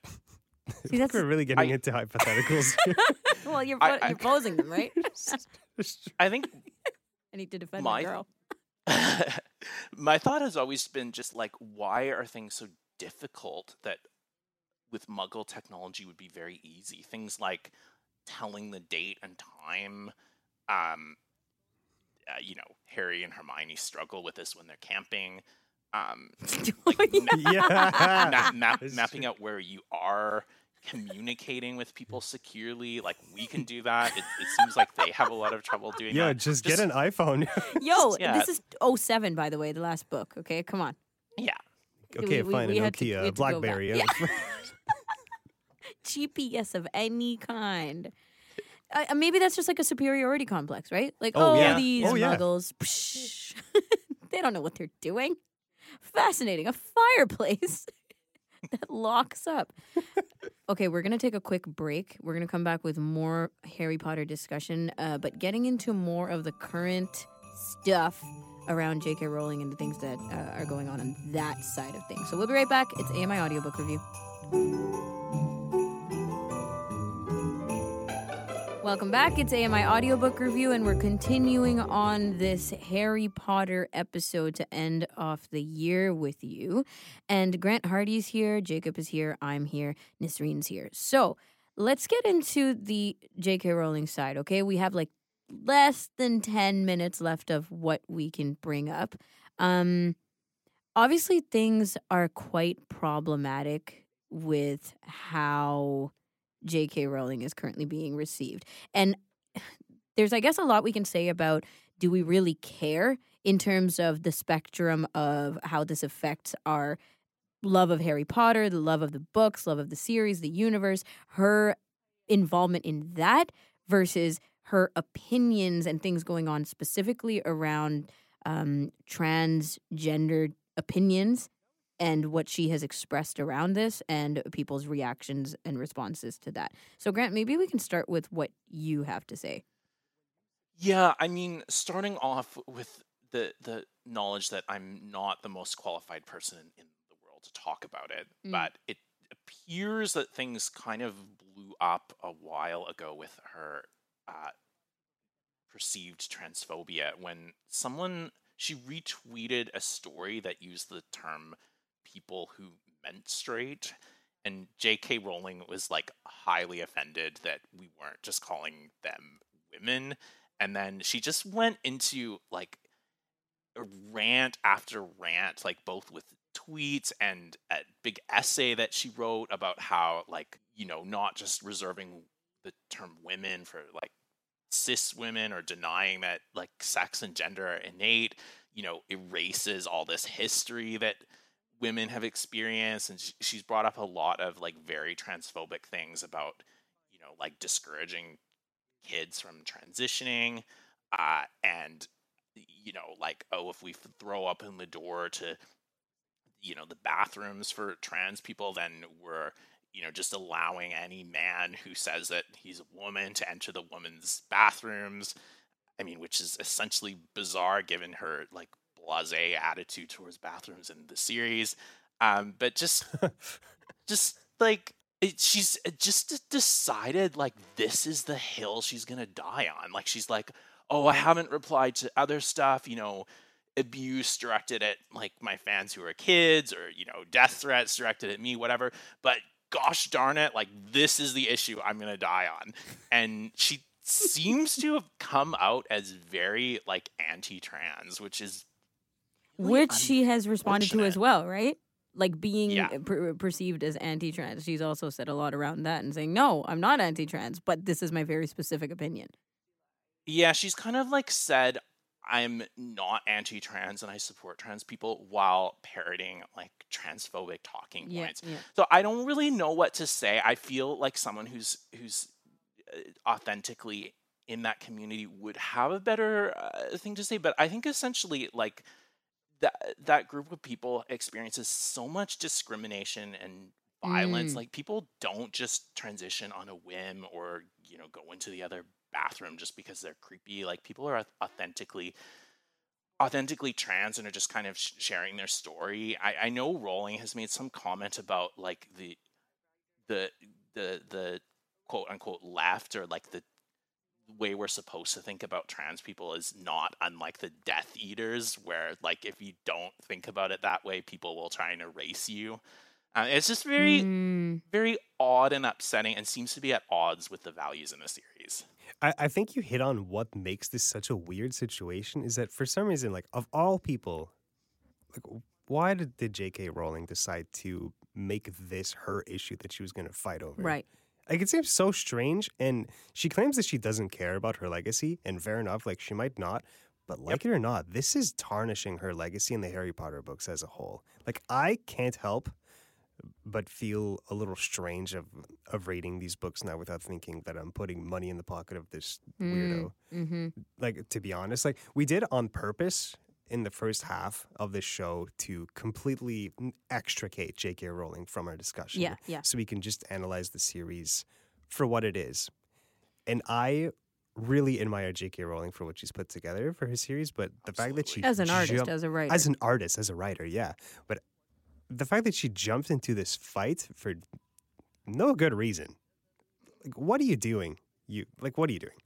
See, that's- We're really getting I- into hypotheticals. well, you're I- you're posing them, right? I think I need to defend My- my girl. my thought has always been just like, why are things so difficult that with Muggle technology would be very easy? Things like telling the date and time. Um, uh, you know, Harry and Hermione struggle with this when they're camping. Um, like Oh, ma- yeah. map, map, It's mapping true. out where you are, communicating with people securely. Like we can do that. It, it seems like they have a lot of trouble doing Yeah, that. Yeah, just, get an iPhone. Yo, Yeah. this is 07, by the way, the last book. Okay, come on. Yeah. okay, We- we- fine. we a had to- we Nokia, had to go back. BlackBerry. Yeah. GPS of any kind. Uh, maybe that's just like a superiority complex, right? Like, Oh, oh, yeah. these Oh, yeah. muggles, psh, they don't know what they're doing. Fascinating. A fireplace that locks up. Okay, we're going to take a quick break. We're going to come back with more Harry Potter discussion, uh, but getting into more of the current stuff around J.K. Rowling and the things that uh, are going on on that side of things. So we'll be right back. It's AMI Audiobook Review. Welcome back. It's AMI Audiobook Review, and we're continuing on this Harry Potter episode to end off the year with you. And Grant Hardy's here, Jacob is here, I'm here, Nasreen's here. So let's get into the J.K. Rowling side, okay? We have like less than 10 minutes left of what we can bring up. Um, obviously, things are quite problematic with how J.K. Rowling is currently being received. And there's, I guess, a lot we can say about do we really care in terms of the spectrum of how this affects our love of Harry Potter, the love of the books, love of the series, the universe, her involvement in that versus her opinions and things going on specifically around um, transgendered opinions and what she has expressed around this and people's reactions and responses to that. So, Grant, maybe we can start with what you have to say. Yeah, I mean, starting off with the the knowledge that I'm not the most qualified person in the world to talk about it, Mm. but it appears that things kind of blew up a while ago with her uh, perceived transphobia when someone she retweeted a story that used the term people who menstruate and J.K. Rowling was like highly offended that we weren't just calling them women and then she just went into like rant after rant like both with tweets and a big essay that she wrote about how like you know not just reserving the term women for like cis women or denying that like sex and gender are innate you know erases all this history that women have experienced and she's brought up a lot of like very transphobic things about you know like discouraging kids from transitioning uh and you know like oh if we throw up in the door to you know the bathrooms for trans people then we're you know just allowing any man who says that he's a woman to enter the woman's bathrooms. I mean which is essentially bizarre given her like blase attitude towards bathrooms in the series um but just just like it, she's uh, just decided like this is the hill she's gonna die on. Like she's like, oh, I haven't replied to other stuff, you know, abuse directed at like my fans who are kids, or you know, death threats directed at me, whatever. But gosh darn it, like this is the issue I'm gonna die on, and she seems to have come out as very like anti-trans, which is Which she has responded to as well, right? Like being Yeah. per- perceived as anti-trans. She's also said a lot around that and saying, "No, I'm not anti-trans, but this is my very specific opinion." Yeah, she's kind of like said, I'm not anti trans and I support trans people while parroting like transphobic talking Yeah, points. yeah. So I don't really know what to say. I feel like someone who's who's uh, authentically in that community would have a better uh, thing to say, but I think essentially like that that group of people experiences so much discrimination and violence. Mm. Like people don't just transition on a whim or you know go into the other bathroom just because they're creepy. Like people are authentically authentically trans and are just kind of sh- sharing their story. I, I know Rowling has made some comment about like the the the the quote unquote left or like the way we're supposed to think about trans people is not unlike the Death Eaters, where like if you don't think about it that way, people will try and erase you. Uh, it's just very Mm. very odd and upsetting, and seems to be at odds with the values in the series. I, I think you hit on what makes this such a weird situation is that for some reason, like of all people, like why did, did J.K. Rowling decide to make this her issue that she was going to fight over? Right. Like it seems so strange, and she claims that she doesn't care about her legacy, and fair enough, like she might not. But like it or not, this is tarnishing her legacy in the Harry Potter books as a whole. Like I can't help but feel a little strange of of reading these books now without thinking that I'm putting money in the pocket of this weirdo. Mm-hmm. Like to be honest, like we did on purpose in the first half of this show to completely extricate J.K. Rowling from our discussion Yeah, yeah. so we can just analyze the series for what it is. And I really admire J.K. Rowling for what she's put together for her series, but the fact that she As an artist, jumped- as a writer. as an artist, as a writer, yeah. But the fact that she jumped into this fight for no good reason, like, what are you doing? You like, what are you doing?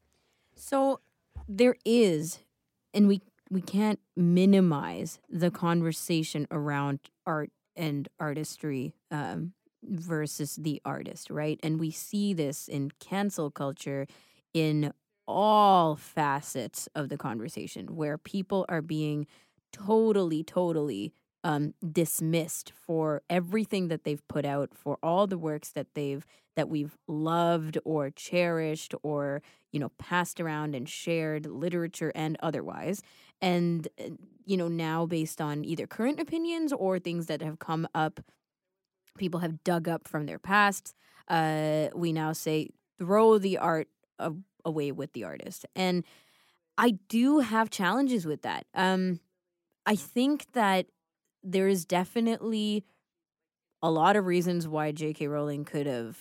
So there is, and we we can't minimize the conversation around art and artistry um, versus the artist, right? And we see this in cancel culture in all facets of the conversation where people are being totally, totally um, dismissed for everything that they've put out, for all the works that they've that we've loved or cherished or you know passed around and shared, literature and otherwise. And uh, you know now based on either current opinions or things that have come up, people have dug up from their past. Uh, we now say throw the art away with the artist, and I do have challenges with that. Um, I think that there is definitely a lot of reasons why J.K. Rowling could have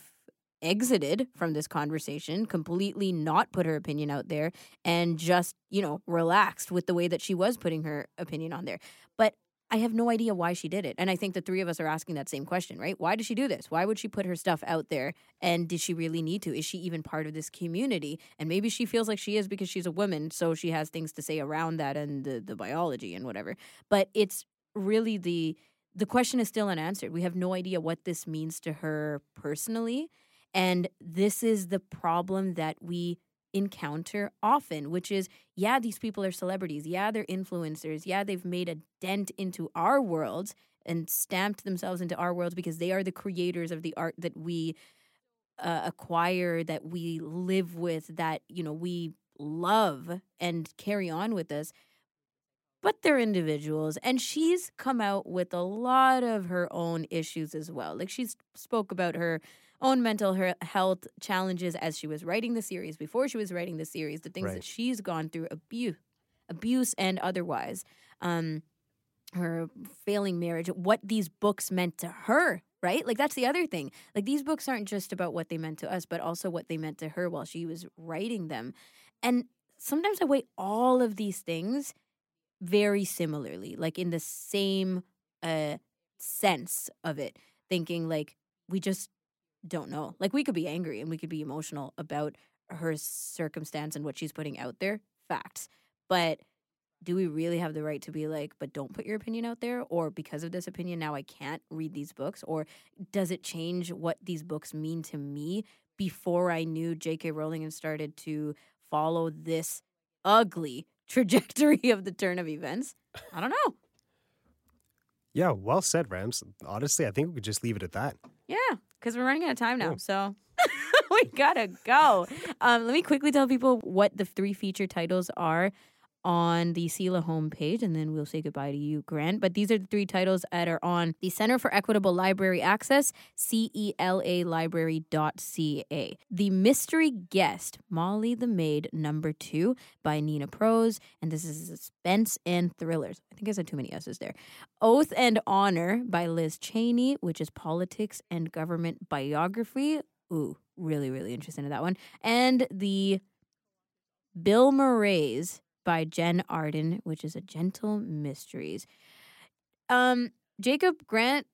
exited from this conversation, completely not put her opinion out there, and just, you know, relaxed with the way that she was putting her opinion on there. But I have no idea why she did it. And I think the three of us are asking that same question, right? Why did she do this? Why would she put her stuff out there? And did she really need to? Is she even part of this community? And maybe she feels like she is because she's a woman, so she has things to say around that and the, the biology and whatever. But it's really the the question is still unanswered. We have no idea what this means to her personally. And this is the problem that we encounter often, which is yeah, these people are celebrities. Yeah, they're influencers. Yeah, they've made a dent into our world and stamped themselves into our world because they are the creators of the art that we uh, acquire, that we live with, that, you know, we love and carry on with us but they're individuals and she's come out with a lot of her own issues as well like she's spoke about her own mental health challenges as she was writing the series before she was writing the series the things Right. that she's gone through abuse abuse and otherwise um her failing marriage what these books meant to her right? Like that's the other thing. Like these books aren't just about what they meant to us but also what they meant to her while she was writing them. And sometimes i weigh all of these things very similarly, like in the same uh sense of it, thinking like we just don't know. Like we could be angry and we could be emotional about her circumstance and what she's putting out there. Facts. But do we really have the right to be like, but don't put your opinion out there? Or because of this opinion, now I can't read these books? Or does it change what these books mean to me before I knew J.K. Rowling and started to follow this ugly trajectory of the turn of events? I don't know. Yeah, well said, Rams. Honestly, I think we could just leave it at that. Yeah, because we're running out of time now. Cool. So we gotta go. Um, let me quickly tell people what the three feature titles are on the CELA homepage, and then we'll say goodbye to you, Grant. But these are the three titles that are on the Center for Equitable Library Access, CELA library.ca. The Mystery Guest, Molly the Maid, number two by Nita Prose, and this is suspense and thrillers. I think I said too many S's there. Oath and Honor by Liz Cheney, which is politics and government biography. Ooh, really, really interested in that one. And the Bill Murray's by Jen Arden, which is a gentle mysteries. Um, Jacob Grant,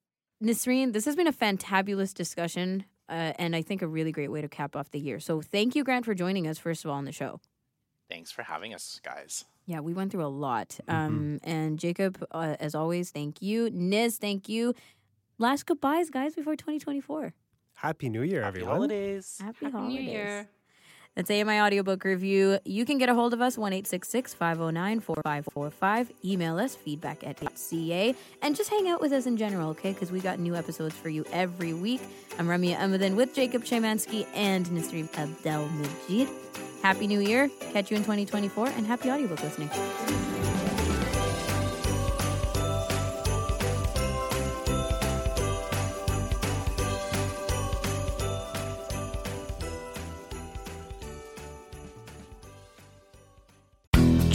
Nasreen, this has been a fantabulous discussion, uh, and I think a really great way to cap off the year. So thank you, Grant, for joining us first of all on the show. Thanks for having us, guys. Yeah, we went through a lot. Um, and Jacob, uh, as always, thank you. Niz, thank you. Last goodbyes, guys, before 2024. Happy New Year, Happy everyone. holidays. Happy, Happy holidays. New Year. That's AMI Audiobook Review. You can get a hold of us, 1 509 4545. Email us, feedback at HCA. And just hang out with us in general, okay? Because we got new episodes for you every week. I'm Ramya Amadin with Jacob Shemansky and Nasreen Abdel Majid. Happy New Year. Catch you in 2024 and happy audiobook listening.